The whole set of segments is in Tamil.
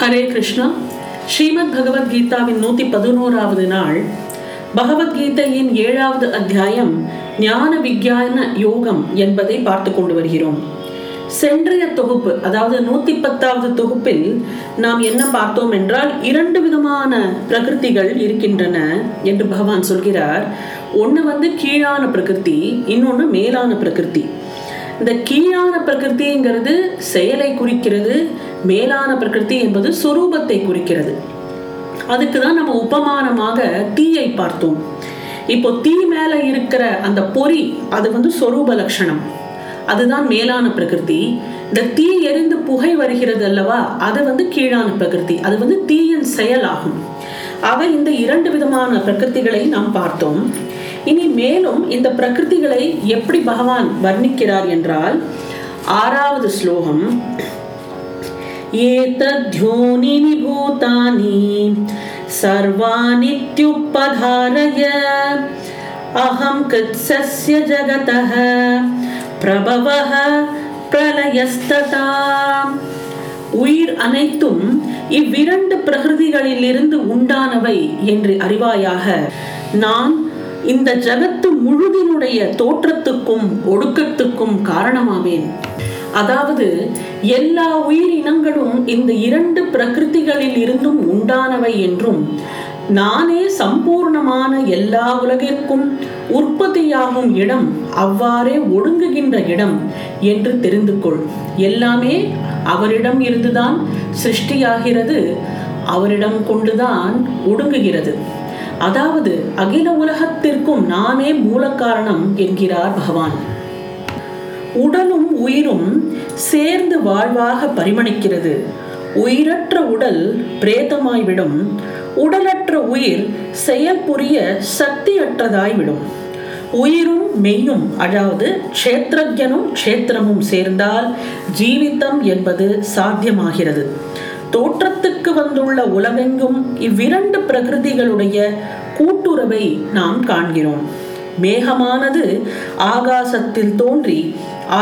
ஹரே கிருஷ்ணா. ஸ்ரீமத் பகவத்கீதாவின் நூத்தி பதினோராவது நாள். பகவத்கீதையின் ஏழாவது அத்தியாயம் ஞான விஞ்ஞான யோகம் என்பதை பார்த்து கொண்டு வருகிறோம். சென்றைய தொகுப்பு அதாவது நூத்தி பத்தாவது தொகுப்பில் நாம் என்ன பார்த்தோம் என்றால் இரண்டு விதமான பிரகிருதிகள் இருக்கின்றன என்று பகவான் சொல்கிறார். ஒன்று வந்து கீழான பிரகிருதி இன்னொன்று மேலான பிரகிருதி இந்த கீழான பிரகிருதிங்கிறது செயலை குறிக்கிறது மேலான பிரகிருதி என்பது சொரூபத்தை குறிக்கிறது. அதுக்கு தான் நம்ம உபமானமாக தீயை பார்த்தோம். இப்போ தீ மேல இருக்கிற அந்த பொறி அது வந்து சொரூப லட்சணம். அதுதான் மேலான பிரகிருதி இந்த தீ எரிந்து புகை வருகிறது அல்லவா? அது வந்து கீழான பிரகிருதி அது வந்து தீயின் செயலாகும். ஆக இந்த இரண்டு விதமான பிரகிருதிகளை நாம் பார்த்தோம். இனி மேலும் இந்த பிரகிருதிகளை எப்படி பகவான் வர்ணிக்கிறார் என்றால் ஆறாவது ஸ்லோகம் ஏதத்யோனினி பூதானி சர்வானித்யுப்பதாரய அகம் கிருத்ஸஸ்ய ஜகதः பிரபவः பிரளயஸ்ததா. உயிர் அனைத்தும் இவ்விரண்டு பிரகிருதிகளிலிருந்து உண்டானவை என்று அறிவாயாக நான் இந்த ஜகத்து முழுதினுடைய தோற்றத்துக்கும் ஒடுக்கத்துக்கும் காரணமாவேன். அதாவது எல்லா உயிரினங்களும் இந்த இரண்டு பிரகிருதிகளில் இருந்தும் உண்டானவை என்றும் நானே சம்பூர்ணமான எல்லா உலகிற்கும் உற்பத்தியாகும் இடம் அவ்வாறே ஒடுங்குகின்ற இடம் என்று தெரிந்து கொள் எல்லாமே அவரிடம் இருந்துதான் சிருஷ்டியாகிறது அவரிடம் கொண்டுதான் ஒடுங்குகிறது. அதாவது அகில உலகத்திற்கும் நானே மூல காரணம் என்கிறார் பகவான். உடலும் உயிரும் சேர்ந்து வாழ்வாக பரிமணிக்கிறது. உயிரற்ற உடல் பிரேதமாய்விடும். உடலற்ற உயிர் செயல்புரிய சக்தியற்றதாய்விடும். உயிரும் மெய்யும் அதாவது க்ஷேத்திரஜனும் க்ஷேத்திரமும் சேர்ந்தால் ஜீவித்தம் என்பது சாத்தியமாகிறது. தோற்றத்துக்கு வந்துள்ள உலகெங்கும் இவ்விரண்டு பிரகிருதிகளுடைய கூட்டுறவை நாம் காண்கிறோம். மேகமானது ஆகாசத்தில் தோன்றி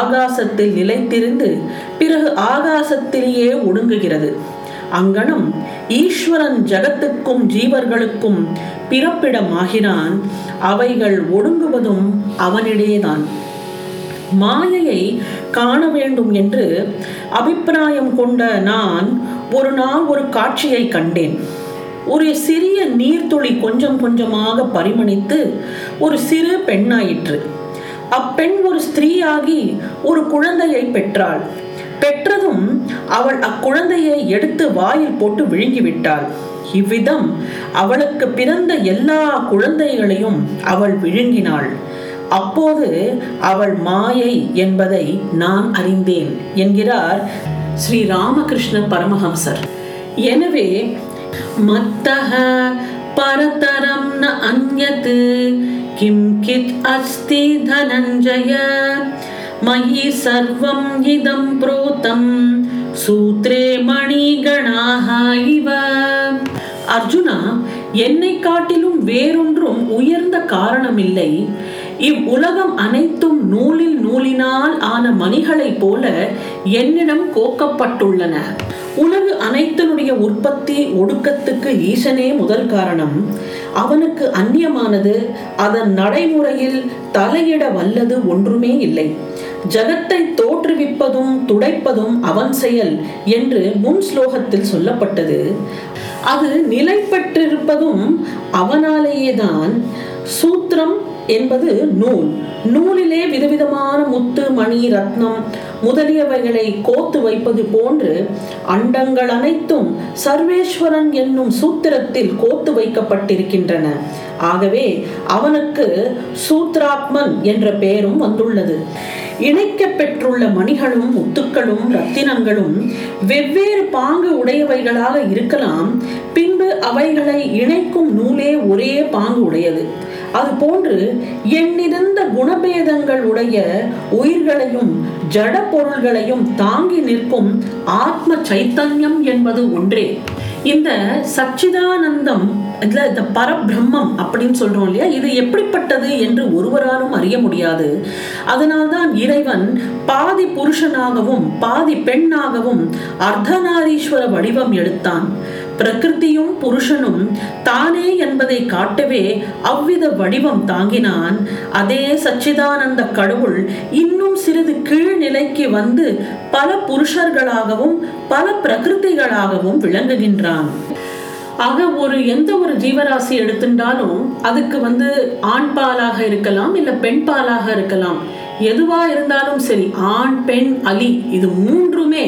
ஆகாசத்தில் நிலைத்திருந்து பிறகு ஆகாசத்திலேயே ஒடுங்குகிறது. அங்கனம் ஈஸ்வரன் ஜகத்துக்கும் ஜீவர்களுக்கும் பிறப்பிடமாகிறான் அவைகள் ஒடுங்குவதும் அவனிடையேதான். மாயையை காண வேண்டும் என்று அபிப்பிராயம் கொண்ட நான் ஒரு நாள் ஒரு காட்சியை கண்டேன். ஒரு சிறிய நீர்த்துளி கொஞ்சம் கொஞ்சமாக பரிமணித்து ஒரு சிறு பெண்ணாயிற்று. அப்பெண் ஒரு ஸ்திரீயாகி ஒரு குழந்தையை பெற்றாள். பெற்றதும் அவள் அக்குழந்தையை எடுத்து வாயில் போட்டு விழுங்கிவிட்டாள். இவ்விதம் அவளுக்கு பிறந்த எல்லா குழந்தைகளையும் அவள் விழுங்கினாள். அப்போது அவள் மாயை என்பதை நான் அறிந்தேன் என்கிறார் ஸ்ரீ ராமகிருஷ்ண பரமஹம்சர். எனவே மத்தக பரதரம் ந அந்யத் கிம் கித் அஸ்தி தனஞ்சய மயி சர்வம் இதம் புரோதம் சூத்ரே மணிகணாக இவ. அர்ஜுனா என்னை காட்டிலும் வேறொன்றும் உயர்ந்த காரணமில்லை. இவ்வுலகம் அனைத்தும் நூலில் நூலினால் ஆன மணிகளைப் போல என்னிடம் கோக்கப்பட்டுள்ளன. உலகு அனைத்தினுடைய உற்பத்தி ஒடுக்கத்துக்கு ஈசனே முதல் காரணம். அவனுக்கு அந்நியமானது அதன் நடைமுறையில் தலையிட வல்லது ஒன்றுமே இல்லை. ஜகத்தை தோற்றுவிப்பதும் துடைப்பதும் அவன் செயல் என்று முன் ஸ்லோகத்தில் சொல்லப்பட்டது. அது நிலை பெற்றிருப்பதும் அவனாலேயேதான் சூத்திரம் என்பது நூல். நூலிலே விதவிதமான முத்து மணி ரத்னம் முதலியவைகளை கோத்து வைப்பது போன்று அண்டங்கள் அனைத்தும் சர்வேஸ்வரன் என்னும் சூத்திரத்தில் கோத்து வைக்கப்பட்டிருக்கின்றன. ஆகவே அவனுக்கு சூத்ராத்மன் என்ற பெயரும் வந்துள்ளது. இணைக்க பெற்றுள்ள மணிகளும் முத்துக்களும் ரத்தினங்களும் வெவ்வேறு பாங்கு உடையவைகளாக இருக்கலாம். பின்பு அவைகளை இணைக்கும் நூலே ஒரே பாங்கு உடையது. அதுபோன்று எண்ணிருந்த குணபேதங்கள் உடைய உயிர்களையும் ஜட பொருள்களையும் தாங்கி நிற்கும் ஆத்ம சைத்தன்யம் என்பது ஒன்றே. இந்த சச்சிதானந்தம் இதுல இந்த பரபிரம்மம் அப்படின்னு சொல்றோம் இல்லையா? இது எப்படிப்பட்டது என்று ஒருவராலும் அறிய முடியாது. அதனால்தான் இறைவன் பாதி புருஷனாகவும் பாதி பெண்ணாகவும் அர்த்தநாரீஸ்வர வடிவம் எடுத்தான். பிரகிருதியும் புருஷனும் தானே என்பதை காட்டவே அவ்வித வடிவம் தாங்கினான். அதே சச்சிதானந்த கடவுள் இன்னும் சிறிது கீழ்நிலைக்கு வந்து பல புருஷர்களாகவும் பல பிரகிருதிகளாகவும் விளங்குகின்றான். ஆக ஒரு எந்த ஒரு ஜீவராசி எடுத்துட்டாலும் அதுக்கு வந்து ஆண் பாலாக இருக்கலாம் இல்ல பெண் பாலாக இருக்கலாம். எதுவா இருந்தாலும் சரி ஆண் பெண் அலி இது மூன்றுமே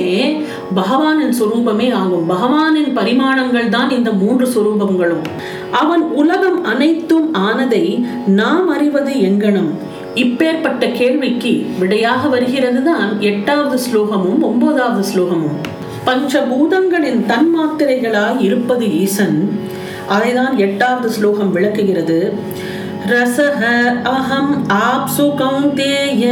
பகவானின் சுரூபமே ஆகும். பகவானின் பரிமாணங்கள் தான் இந்த மூன்று சுரூபங்களும். அவன் உலகம் அனைத்தும் ஆனதை நாம் அறிவது எங்கனம்? இப்பேற்பட்ட கேள்விக்கு விடையாக வருகிறது தான் எட்டாவது ஸ்லோகமும் ஒன்பதாவது ஸ்லோகமும். பஞ்சபூதங்களின் தன்மாத்திரைகளாய் இருப்பது ஈசன். அதைதான் எட்டாவது ஸ்லோகம் விளக்குகிறது. ரசக அகம் ஆப்சு கௌந்தேய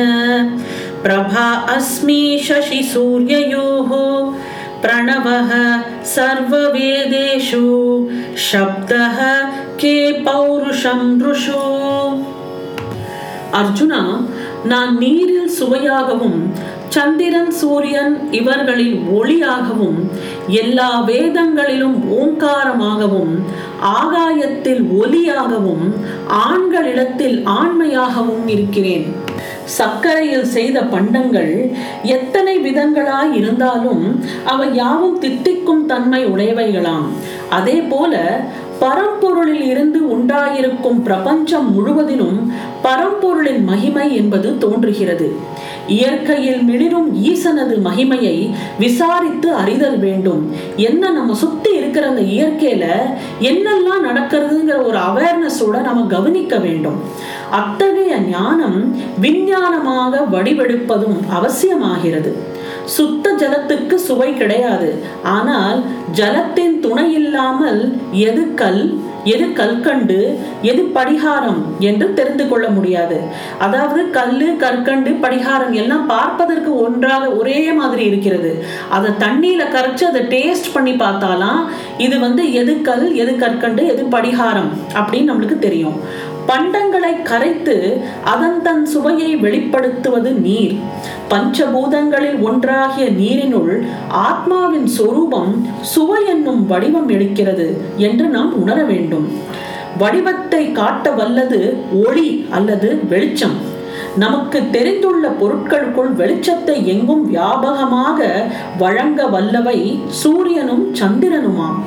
பிரபா அஸ்மி சசி சூரியயோः प्रणवः सर्ववेदेषु शब्दः के पौरुषं ऋषु அர்ஜுனா நான் நீரில் சுவையாகவும் சந்திரன் சூரியன் இவர்களின் ஒளியாகவும் எல்லா வேதங்களிலும் ஓங்காரமாகவும் ஆகாயத்தில் ஒலியாகவும் ஆண்களிடத்தில் ஆண்மையாகவும் இருக்கிறேன். சர்க்கரையில் செய்த பண்டங்கள் எத்தனை விதங்களாய் இருந்தாலும் அவை யாவும் தித்திக்கும் தன்மை உடையவைகளாம். அதே போல பரம்பொருளில் இருந்து உண்டாயிருக்கும் பிரபஞ்சம் முழுவதிலும் பரம்பொருளின் மகிமை என்பது தோன்றுகிறது. இயற்கையில் மிளிரும் ஈசனது மகிமையை விசாரித்து அறிதல் வேண்டும். என்ன நம்ம சுத்தி இருக்கிற அந்த இயற்கையில என்னெல்லாம் நடக்கிறதுங்கிற ஒரு அவேர்னஸோட நம்ம கவனிக்க வேண்டும். அத்தகைய ஞானம் விஞ்ஞானமாக வடிவெடுப்பதும் அவசியமாகிறது. சுத்த ஜலத்துக்கு சுவை கிடையாது. ஆனால் ஜலத்தின் துணை இல்லாமல் எது கல் எது கற்கண்டு எது படிகாரம் என்று தெரிந்து கொள்ள முடியாது. அதாவது கல்லு கற்கண்டு படிகாரம் எல்லாம் பார்ப்பதற்கு ஒன்றாக ஒரே மாதிரி இருக்கிறது. அதை தண்ணியில கரைச்சு அதை டேஸ்ட் பண்ணி பார்த்தாலாம் இது வந்து எது கல் எது கற்கண்டு எது படிகாரம் அப்படின்னு நம்மளுக்கு தெரியும். பண்டங்களை கரைத்து அதன் தன் சுவையை வெளிப்படுத்துவது நீர். பஞ்சபூதங்களில் ஒன்றாகிய நீரினுள் ஆத்மாவின் சொரூபம் சுவை என்னும் வடிவம் எடுக்கிறது என்று நாம் உணர வேண்டும். வடிவத்தை காட்ட வல்லது ஒளி அல்லது வெளிச்சம். நமக்கு தெரிந்துள்ள பொருட்களுக்குள் வெளிச்சத்தை எங்கும் வியாபகமாக வழங்க வல்லவை சூரியனும் சந்திரனுமாம்.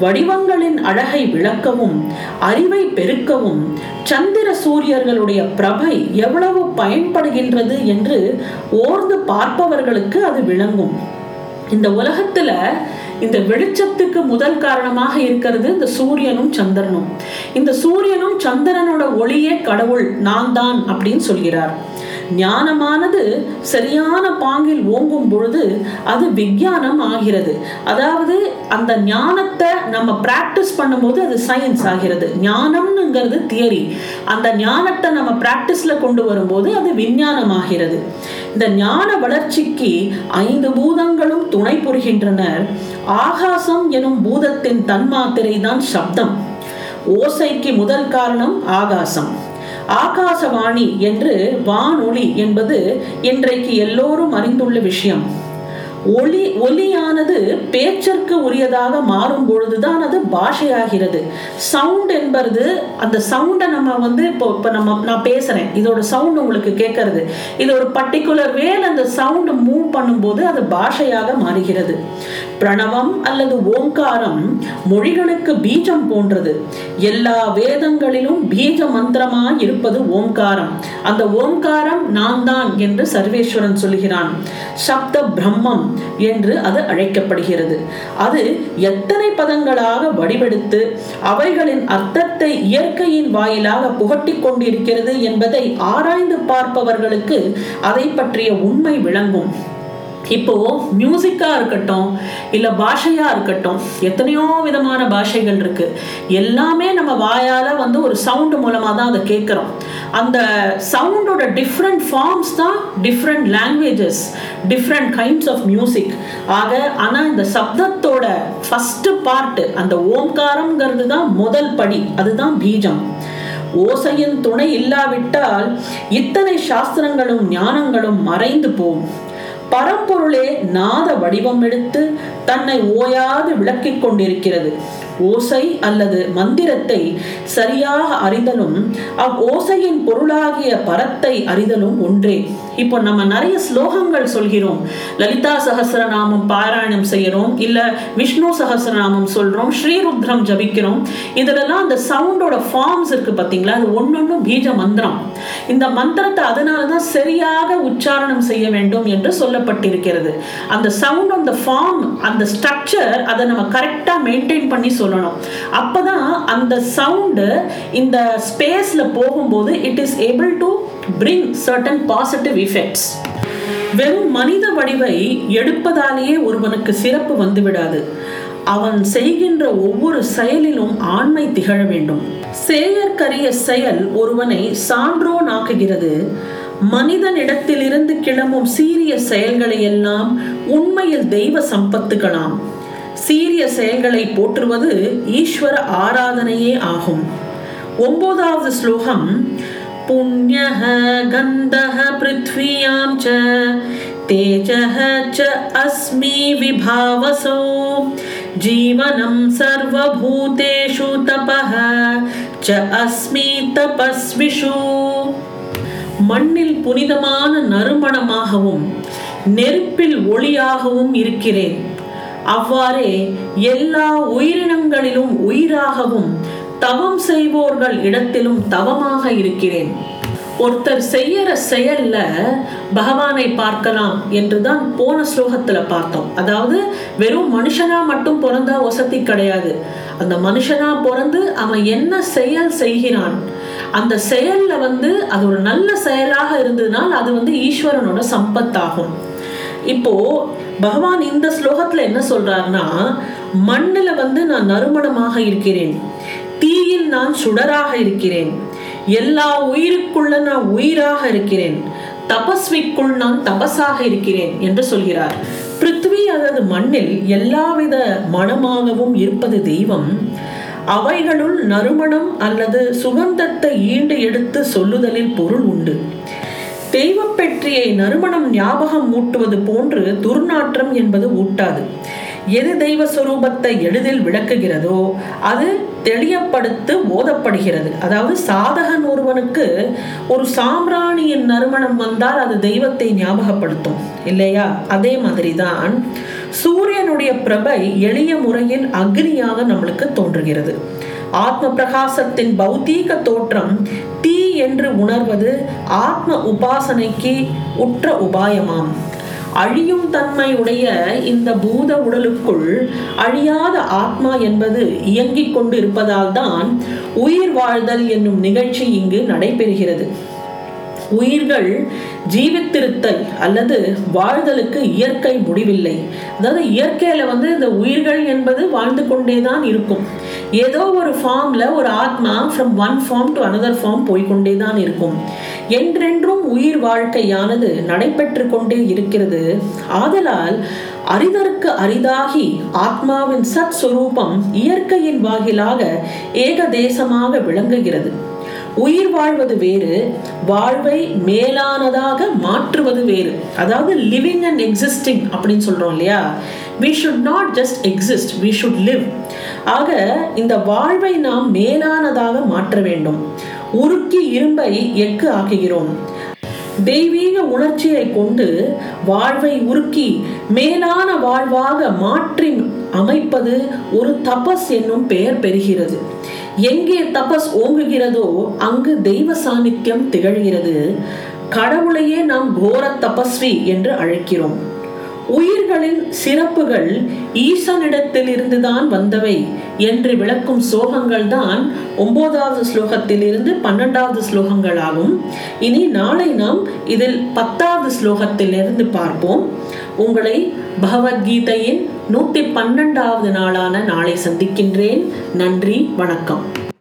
வடிவங்களின் அழகை விளக்கவும் அறிவை பெருக்கவும் சந்திர சூரியர்களுடைய பிரபை எவ்வளவு பயன்படுகின்றது என்று ஓர்ந்து பார்ப்பவர்களுக்கு அது விளங்கும். இந்த உலகத்துல இந்த வெளிச்சத்துக்கு முதல் காரணமாக இருக்கிறது இந்த சூரியனும் சந்திரனும். இந்த சூரியனும் சந்திரனோட ஒளியே கடவுள் நான் தான் அப்படின்னு சொல்கிறார். ஞானமானது சரியான பாங்கில் ஓங்கும் பொழுது அது விஞ்ஞானம் ஆகிறது. அதாவது அந்த ஞானத்தை நம்ம பிராக்டிஸ் பண்ணும்போது அது சயின்ஸ் ஆகிறது. ஞானம்னுங்கிறது தியரி அந்த ஞானத்தை நம்ம பிராக்டிஸ்ல கொண்டு வரும்போது அது விஞ்ஞானம் ஆகிறது. இந்த ஞான வளர்ச்சிக்கு ஐந்து பூதங்களும் துணை புரிகின்றனர் ஆகாசம் எனும் பூதத்தின் தன்மாத்திரை தான் சப்தம். ஓசைக்கு முதல் காரணம் ஆகாசம். ஆகாசவாணி என்று வானொலி என்பது இன்றைக்கு எல்லோரும் அறிந்துள்ள விஷயம். ஒளி ஒலியானது பேச்சிற்கு உரியதாக மாறும் பொழுதுதான் அது பாஷையாகிறது. சவுண்ட் என்பது அந்த சவுண்டை நம்ம வந்து இப்போ இப்போ நம்ம நான் பேசுறேன். இதோட சவுண்ட் உங்களுக்கு கேட்கறது. இது ஒரு பர்டிகுலர் வேல் அந்த சவுண்ட் மூவ் பண்ணும்போது அது பாஷையாக மாறுகிறது. பிரணவம் அல்லது ஓங்காரம் மொழிகளுக்கு பீஜம் போன்றது. எல்லா வேதங்களிலும் பீஜ மந்திரமாக இருப்பது ஓங்காரம். அந்த ஓம்காரம் நான் தான் என்று சர்வேஸ்வரன் சொல்கிறான். சப்த பிரம்மம் என்று அது அழைக்கப்படுகிறது. அது எத்தனை பதங்களாக வடிவெடுத்து அவைகளின் அர்த்தத்தை இயற்கையின் வாயிலாக புகட்டிக் கொண்டிருக்கிறது என்பதை ஆராய்ந்து பார்ப்பவர்களுக்கு அதை பற்றிய உண்மை விளங்கும். இப்போ மியூசிக்கா இருக்கட்டும் இல்ல பாஷையா இருக்கட்டும் எத்தனையோ விதமான பாஷைகள் இருக்கு. எல்லாமே நம்ம வாயால வந்து ஒரு சவுண்டு மூலமா தான் அதை கேட்குறோம். அந்த சவுண்டோட டிஃப்ரெண்ட் ஃபார்ம்ஸ் தான் different languages different kinds of music ஆக ஆனால் இந்த சப்தத்தோட ஃபஸ்ட்டு பார்ட்டு அந்த ஓம்காரம்ங்கிறது தான் முதல் படி. அதுதான் பீஜம். ஓசையின் துணை இல்லாவிட்டால் இத்தனை சாஸ்திரங்களும் ஞானங்களும் மறைந்து போகும் பரம்பொருளே நாத வடிவம் எடுத்து தன்னை ஓயாது விளக்கிக் கொண்டிருக்கிறது. ஓசை அல்லது மந்திரத்தை சரியாக அறிதலும் அவ் ஓசையின் பொருளாகிய பரத்தை அறிதலும் ஒன்றே. இப்போ நம்ம நிறைய ஸ்லோகங்கள் சொல்கிறோம். லலிதா சகசிரநாமம் பாராயணம் செய்யறோம் இல்ல விஷ்ணு சகசிரநாமம் சொல்றோம். ஸ்ரீருத்ரம் ஜபிக்கிறோம். இதுலலாம் அந்த சவுண்டோட ஃபார்ம்ஸ் இருக்கு பாத்தீங்களா? அது ஒன்னொன்னும் பீஜ மந்திரம். இந்த மந்திரத்தை அதனாலதான் சரியாக உச்சாரணம் செய்ய வேண்டும் என்று சொல்லப்பட்டிருக்கிறது. அந்த சவுண்ட் அந்த ஃபார்ம் அந்த ஸ்ட்ரக்சர் அதை நம்ம கரெக்டா மெயின்டைன் பண்ணி சொல்லணும். அப்பதான் அந்த சவுண்டு இந்த ஸ்பேஸ்ல போகும்போது it is able to bring certain positive effects வெறும் மனித வடிவை எடுப்பதாலேயே ஒருவனுக்கு சிறப்பு வந்துவிடாது. அவன் செய்கின்ற ஒவ்வொரு செயலிலும் ஆண்மை திகழ வேண்டும். சேயற்கரிய செயல் ஒருவனை சான்றோன் ஆக்குகிறது மனிதனிடத்திலிருந்து கிளம்பும் சீரிய செயல்களை எல்லாம் உண்மையில் தெய்வ சம்பத்துகளாம். சீரிய செயல்களை போற்றுவது ஈஸ்வர ஆராதனையே ஆகும். ஒன்பதாவது ஸ்லோகம் पुण्यः गन्धः पृथ्व्यां च तेजः च अस्मि विभावसो जीवनं सर्वभूतेषु तपः च अस्मि तपस्विषु மண்ணில் புனிதமான நறுமணமாகவும் நெருப்பில் ஒளியாகவும் இருக்கிறேன் அவ்வாறே எல்லா உயிரினங்களிலும் உயிராகவும் தவம் செய்வோர்கள் இடத்திலும் தவமாக இருக்கிறேன். ஒருத்தர் செய்யற செயல்ல பகவானை பார்க்கலாம் என்றுதான் போன ஸ்லோகத்துல பார்த்தோம். அதாவது வெறும் மனுஷனா மட்டும் பிறந்தா வசதி கிடையாது. அந்த மனுஷனா பிறந்து அவன் என்ன செயல் செய்கிறான்? அந்த செயல்ல வந்து அது ஒரு நல்ல செயலாக இருந்ததுனால் அது வந்து ஈஸ்வரனோட சம்பத்தாகும். இப்போ பகவான் இந்த ஸ்லோகத்துல என்ன சொல்றாருன்னா மண்ணில் வந்து நான் நறுமணமாக இருக்கிறேன். தீயில் நான் சுடராக இருக்கிறேன். எல்லா உயிருக்குள்ள நான் உயிராக இருக்கிறேன். தபஸ்விக்குள் நான் தபஸாக இருக்கிறேன் என்று சொல்கிறார். பிருத்வி அல்லது மண்ணில் எல்லாவித மனமாகவும் இருப்பது தெய்வம். அவைகளுள் நறுமணம் அல்லது சுகந்தத்தை ஈண்டு எடுத்து சொல்லுதலில் பொருள் உண்டு. தெய்வப்பெற்றியை நறுமணம் ஞாபகம் மூட்டுவது போன்று துர்நாற்றம் என்பது ஊட்டாது. எது தெய்வ சுரூபத்தை எளிதில் விளக்குகிறதோ அது தெளியப்படுத்து ஓதப்படுகிறது அதாவது சாதகன் ஒருவனுக்கு ஒரு சாம்பிராணியின் நறுமணம் வந்தால் அது தெய்வத்தை ஞாபகப்படுத்தும். இல்லையா? அதே மாதிரிதான் சூரியனுடைய பிரபை எளிய முறையில் அக்னியாக நம்மளுக்கு தோன்றுகிறது. ஆத்ம பிரகாசத்தின் பௌத்தீக தோற்றம் தீ என்று உணர்வது ஆத்ம உபாசனைக்கு உற்ற உபாயமாம். அழியும் தன்மை உடைய இந்த பூத உடலுக்குள் அழியாத ஆத்மா என்பது இயங்கிக் கொண்டு இருப்பதால் தான் உயிர் வாழ்தல் என்னும் நிகழ்ச்சி இங்கு நடைபெறுகிறது. உயிர்கள் ஜீவித்திருத்தல் அல்லது வாழ்தலுக்கு இயற்கை முடிவில்லை. அதாவது இயற்கையில வந்து இந்த உயிர்கள் என்பது வாழ்ந்து கொண்டே தான் இருக்கும். ஏதோ ஒரு ஃபார்ம்ல ஒரு ஆத்மா from one form to another form போய்கொண்டே தான் இருக்கும். என்றென்றும் உயிர் வாழ்க்கையானது நடைபெற்று கொண்டே இருக்கிறது. ஆதலால் அரிதற்கு அரிதாகி ஆத்மாவின் சத் சுரூபம் இயற்கையின் வாயிலாக ஏகதேசமாக விளங்குகிறது. உயிர் வாழ்வது வேறு வாழ்வை மேலானதாக மாற்றுவது வேறு. அதாவது லிவிங் அண்ட் எக்ஸிஸ்டிங் அப்படின்னு சொல்றோம் இல்லையா? We should not just exist we should live ஆக இந்த வாழ்வை நாம் மேலானதாக மாற்ற வேண்டும். உருக்கி இரும்பை எக்கு ஆக்குகிறோம். தெய்வீக உணர்ச்சியை கொண்டு வாழ்வை உருக்கி மேலான வாழ்வாக மாற்றி அமைப்பது ஒரு தபஸ் என்னும் பெயர் பெறுகிறது. எங்கே தபஸ் ஓங்குகிறதோ அங்கு தெய்வ சாநித்தியம் திகழ்கிறது. கடவுளையே நாம் கோர தபஸ்வி என்று அழைக்கிறோம். உயிர்களின் சிறப்புகள் ஈசனிடத்தில் இருந்துதான் வந்தவை என்று விளக்கும் ஸ்லோகங்கள் தான் ஒன்பதாவது ஸ்லோகத்தில் இருந்து பன்னெண்டாவது ஸ்லோகங்களாகும். இனி நாளை நாம் இதில் பத்தாவது ஸ்லோகத்தில் இருந்து பார்ப்போம். உங்களை பகவத்கீதையின் நூத்தி பன்னெண்டாவது நாளான நாளை சந்திக்கின்றேன். நன்றி வணக்கம்.